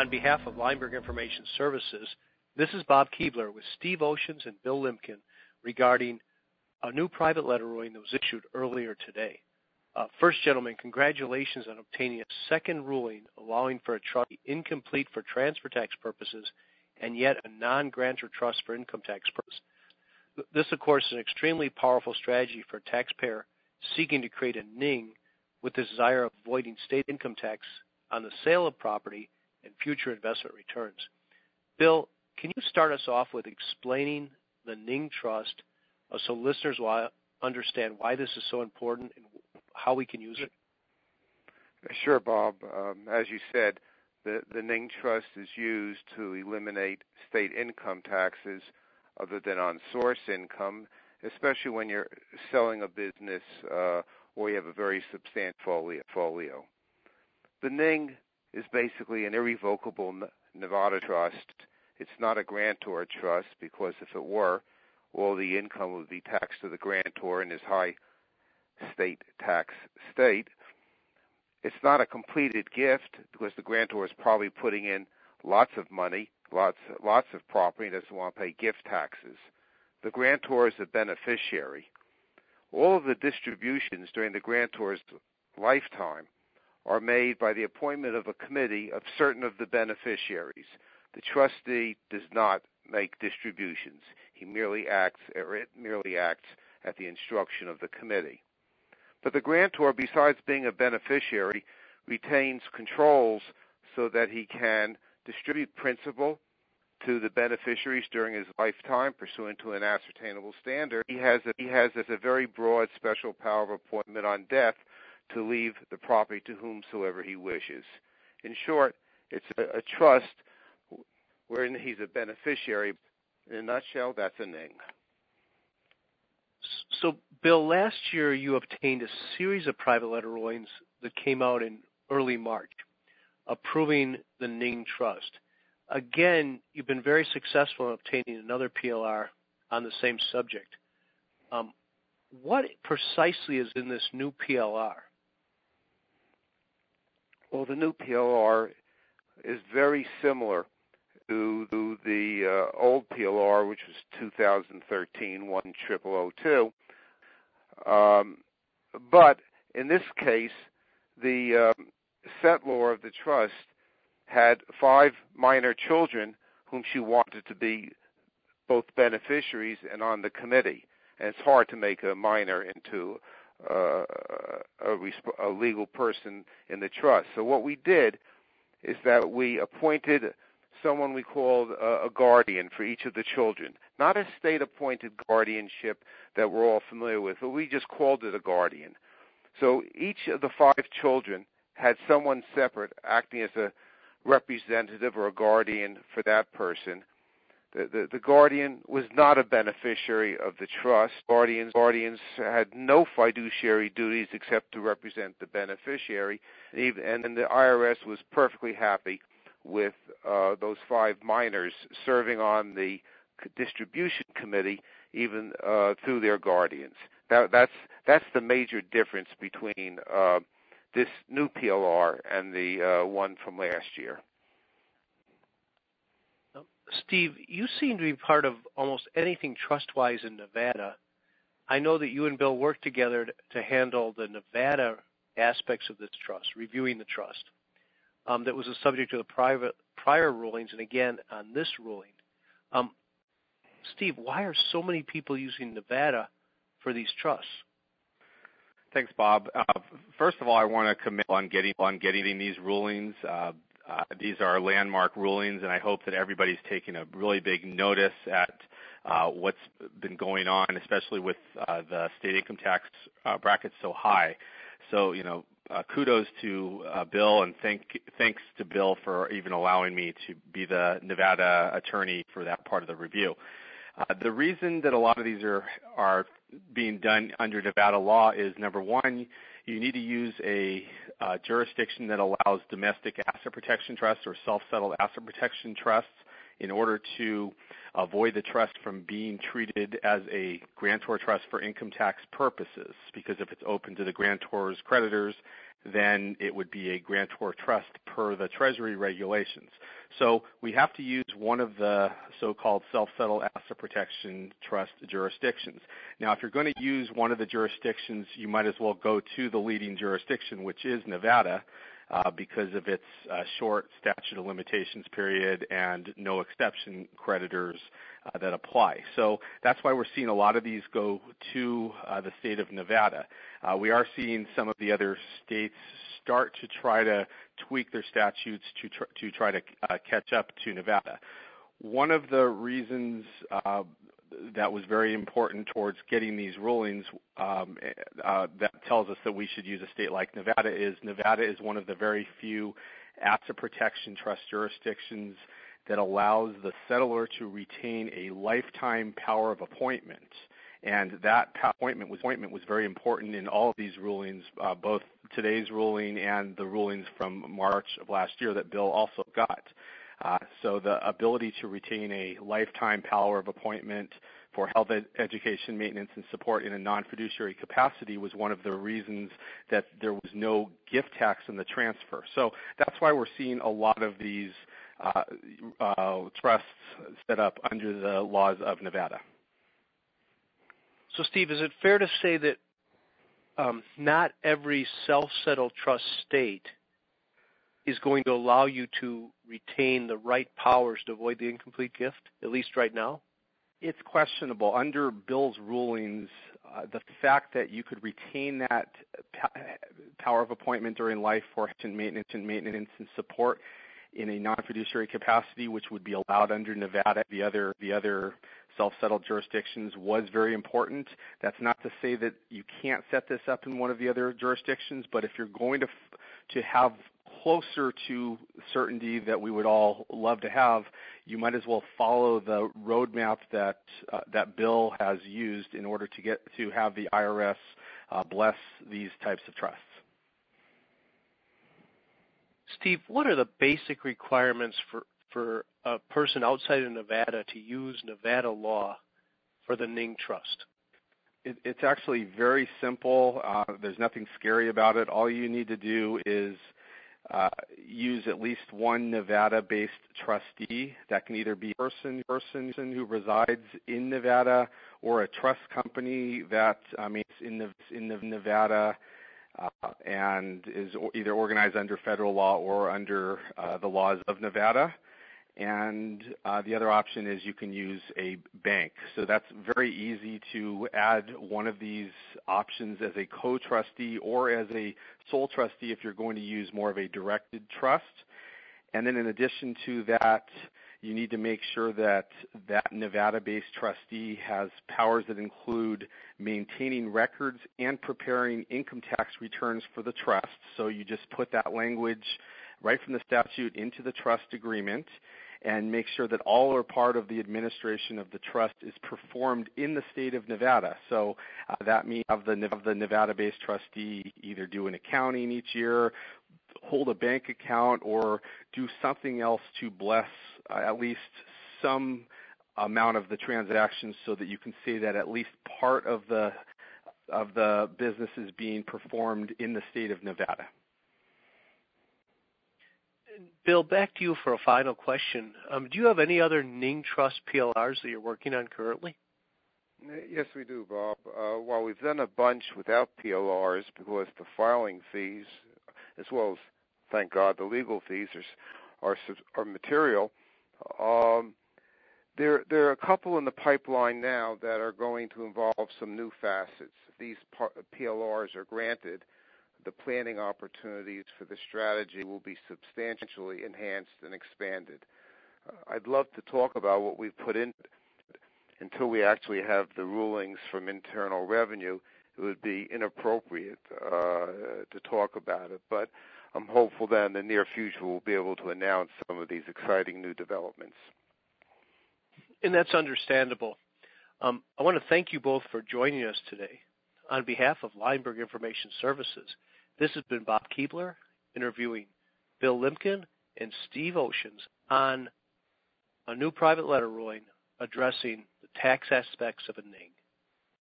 On behalf of Leimberg Information Services, this is Bob Keebler with Steve Oshins and Bill Lipkind regarding a new private letter ruling that was issued earlier today. Uh, First, gentlemen, congratulations on obtaining a second ruling allowing for a trust incomplete for transfer tax purposes and yet a non-grantor trust for income tax purposes. This, of course, is an extremely powerful strategy for a taxpayer seeking to create a NING with the desire of avoiding state income tax on the sale of property and future investment returns. Bill, can you start us off with explaining the NING trust uh, so listeners will uh, understand why this is so important and how we can use it? Sure, Bob. Um, as you said, the NING trust is used to eliminate state income taxes other than on source income, especially when you're selling a business uh, or you have a very substantial folio. The NING is basically an irrevocable Nevada trust. It's not a grantor trust because if it were, all the income would be taxed to the grantor in his high state tax state. It's not a completed gift because the grantor is probably putting in lots of money, lots lots of property, and doesn't want to pay gift taxes. The grantor is a beneficiary. All of the distributions during the grantor's lifetime are made by the appointment of a committee of certain of the beneficiaries. The trustee does not make distributions. He merely acts, or it merely acts at the instruction of the committee. But the grantor, besides being a beneficiary, retains controls so that he can distribute principal to the beneficiaries during his lifetime pursuant to an ascertainable standard. He has a very broad special power of appointment on death to leave the property to whomsoever he wishes. In short, it's a trust wherein he's a beneficiary. In a nutshell, that's a NING. So, Bill, last year you obtained a series of private letter rulings that came out in early March approving the NING trust. Again, you've been very successful in obtaining another PLR on the same subject. Um, what precisely is in this new PLR? Well, the new PLR is very similar to the uh, old PLR, which was 2013-10002. Um, in this case, the um, settlor of the trust had five minor children whom she wanted to be both beneficiaries and on the committee. And it's hard to make a minor into Uh, a resp- a legal person in the trust. So what we did is that we appointed someone we called uh, a guardian for each of the children. Not a state-appointed guardianship that we're all familiar with, but we just called it a guardian. So each of the five children had someone separate acting as a representative or a guardian for that person. The the, the guardian was not a beneficiary of the trust. Guardians guardians had no fiduciary duties except to represent the beneficiary. Even and the IRS was perfectly happy with uh, those five minors serving on the distribution committee, even uh, through their guardians. That's that's the major difference between uh, this new PLR and the one from last year. Steve, you seem to be part of almost anything trust-wise in Nevada. I know that you and Bill worked together to handle the Nevada aspects of this trust, reviewing the trust. Um, that was a subject of the prior rulings and again on this ruling. Um, Steve, why are so many people using Nevada for these trusts? Thanks, Bob. Uh, first of all, I want to commend on getting these rulings. Uh, Uh, these are landmark rulings, and I hope that everybody's taking a really big notice at uh, what's been going on, especially with uh, the state income tax bracket so high. So, you know, uh kudos to Bill, and thanks to Bill for even allowing me to be the Nevada attorney for that part of the review. The reason that a lot of these are being done under Nevada law is, number one, you need to use a jurisdiction that allows domestic asset protection trusts or self-settled asset protection trusts in order to avoid the trust from being treated as a grantor trust for income tax purposes. Because if it's open to the grantor's creditors, then it would be a grantor trust per the Treasury regulations. So we have to use one of the so-called self-settled asset protection trust jurisdictions. Now, if you're going to use one of the jurisdictions, you might as well go to the leading jurisdiction, which is Nevada, because of its uh, short statute of limitations period and no exception creditors uh, that apply. So that's why we're seeing a lot of these go to uh, the state of Nevada. Uh, we are seeing some of the other states start to try to tweak their statutes to tr- to try to uh, catch up to Nevada. One of the reasons uh, that was very important towards getting these rulings um, uh, that tells us that we should use a state like Nevada is Nevada is one of the very few asset protection trust jurisdictions that allows the settlor to retain a lifetime power of appointment. And that appointment was, appointment was very important in all of these rulings, uh, both today's ruling and the rulings from March of last year that Bill also got. So the ability to retain a lifetime power of appointment for health education, maintenance, and support in a non-fiduciary capacity was one of the reasons that there was no gift tax in the transfer. So that's why we're seeing a lot of these uh, uh, trusts set up under the laws of Nevada. So, Steve, is it fair to say that um, not every self-settled trust state – is going to allow you to retain the right powers to avoid the incomplete gift, at least right now? It's questionable. Under Bill's rulings, uh, the fact that you could retain that power of appointment during life for maintenance and maintenance and support in a non-fiduciary capacity, which would be allowed under Nevada, the other the other self-settled jurisdictions, was very important. That's not to say that you can't set this up in one of the other jurisdictions, but if you're going to f- to have closer to certainty that we would all love to have, you might as well follow the roadmap that uh, that Bill has used in order to get to have the IRS uh, bless these types of trusts. Steve, what are the basic requirements for for a person outside of Nevada to use Nevada law for the Ning Trust? It's actually very simple. Uh, there's nothing scary about it. All you need to do is use at least one Nevada-based trustee. That can either be a person, who resides in Nevada or a trust company that I mean in in Nevada uh, and is either organized under federal law or under uh, the laws of Nevada. And uh, the other option is you can use a bank. So that's very easy to add one of these options as a co-trustee or as a sole trustee if you're going to use more of a directed trust. And then in addition to that, you need to make sure that that Nevada-based trustee has powers that include maintaining records and preparing income tax returns for the trust. So you just put that language right from the statute into the trust agreement and make sure that all or part of the administration of the trust is performed in the state of Nevada. So uh, that means have the, the Nevada-based trustee either do an accounting each year, hold a bank account, or do something else to bless uh, at least some amount of the transactions so that you can say that at least part of the of the business is being performed in the state of Nevada. Bill, back to you for a final question. Um, do you have any other Ning Trust PLRs that you're working on currently? Yes, we do, Bob. Uh, while we've done a bunch without PLRs because the filing fees, as well as, thank God, the legal fees are, material, um, there, there are a couple in the pipeline now that are going to involve some new facets. These PLRs are granted, the planning opportunities for the strategy will be substantially enhanced and expanded. I'd love to talk about what we've put in until we actually have the rulings from Internal Revenue. It would be inappropriate uh, to talk about it, but I'm hopeful that in the near future we'll be able to announce some of these exciting new developments. And that's understandable. Um, I want to thank you both for joining us today. On behalf of Leimberg Information Services, this has been Bob Keebler interviewing Bill Lipkind and Steve Oshins on a new private letter ruling addressing the tax aspects of a NING.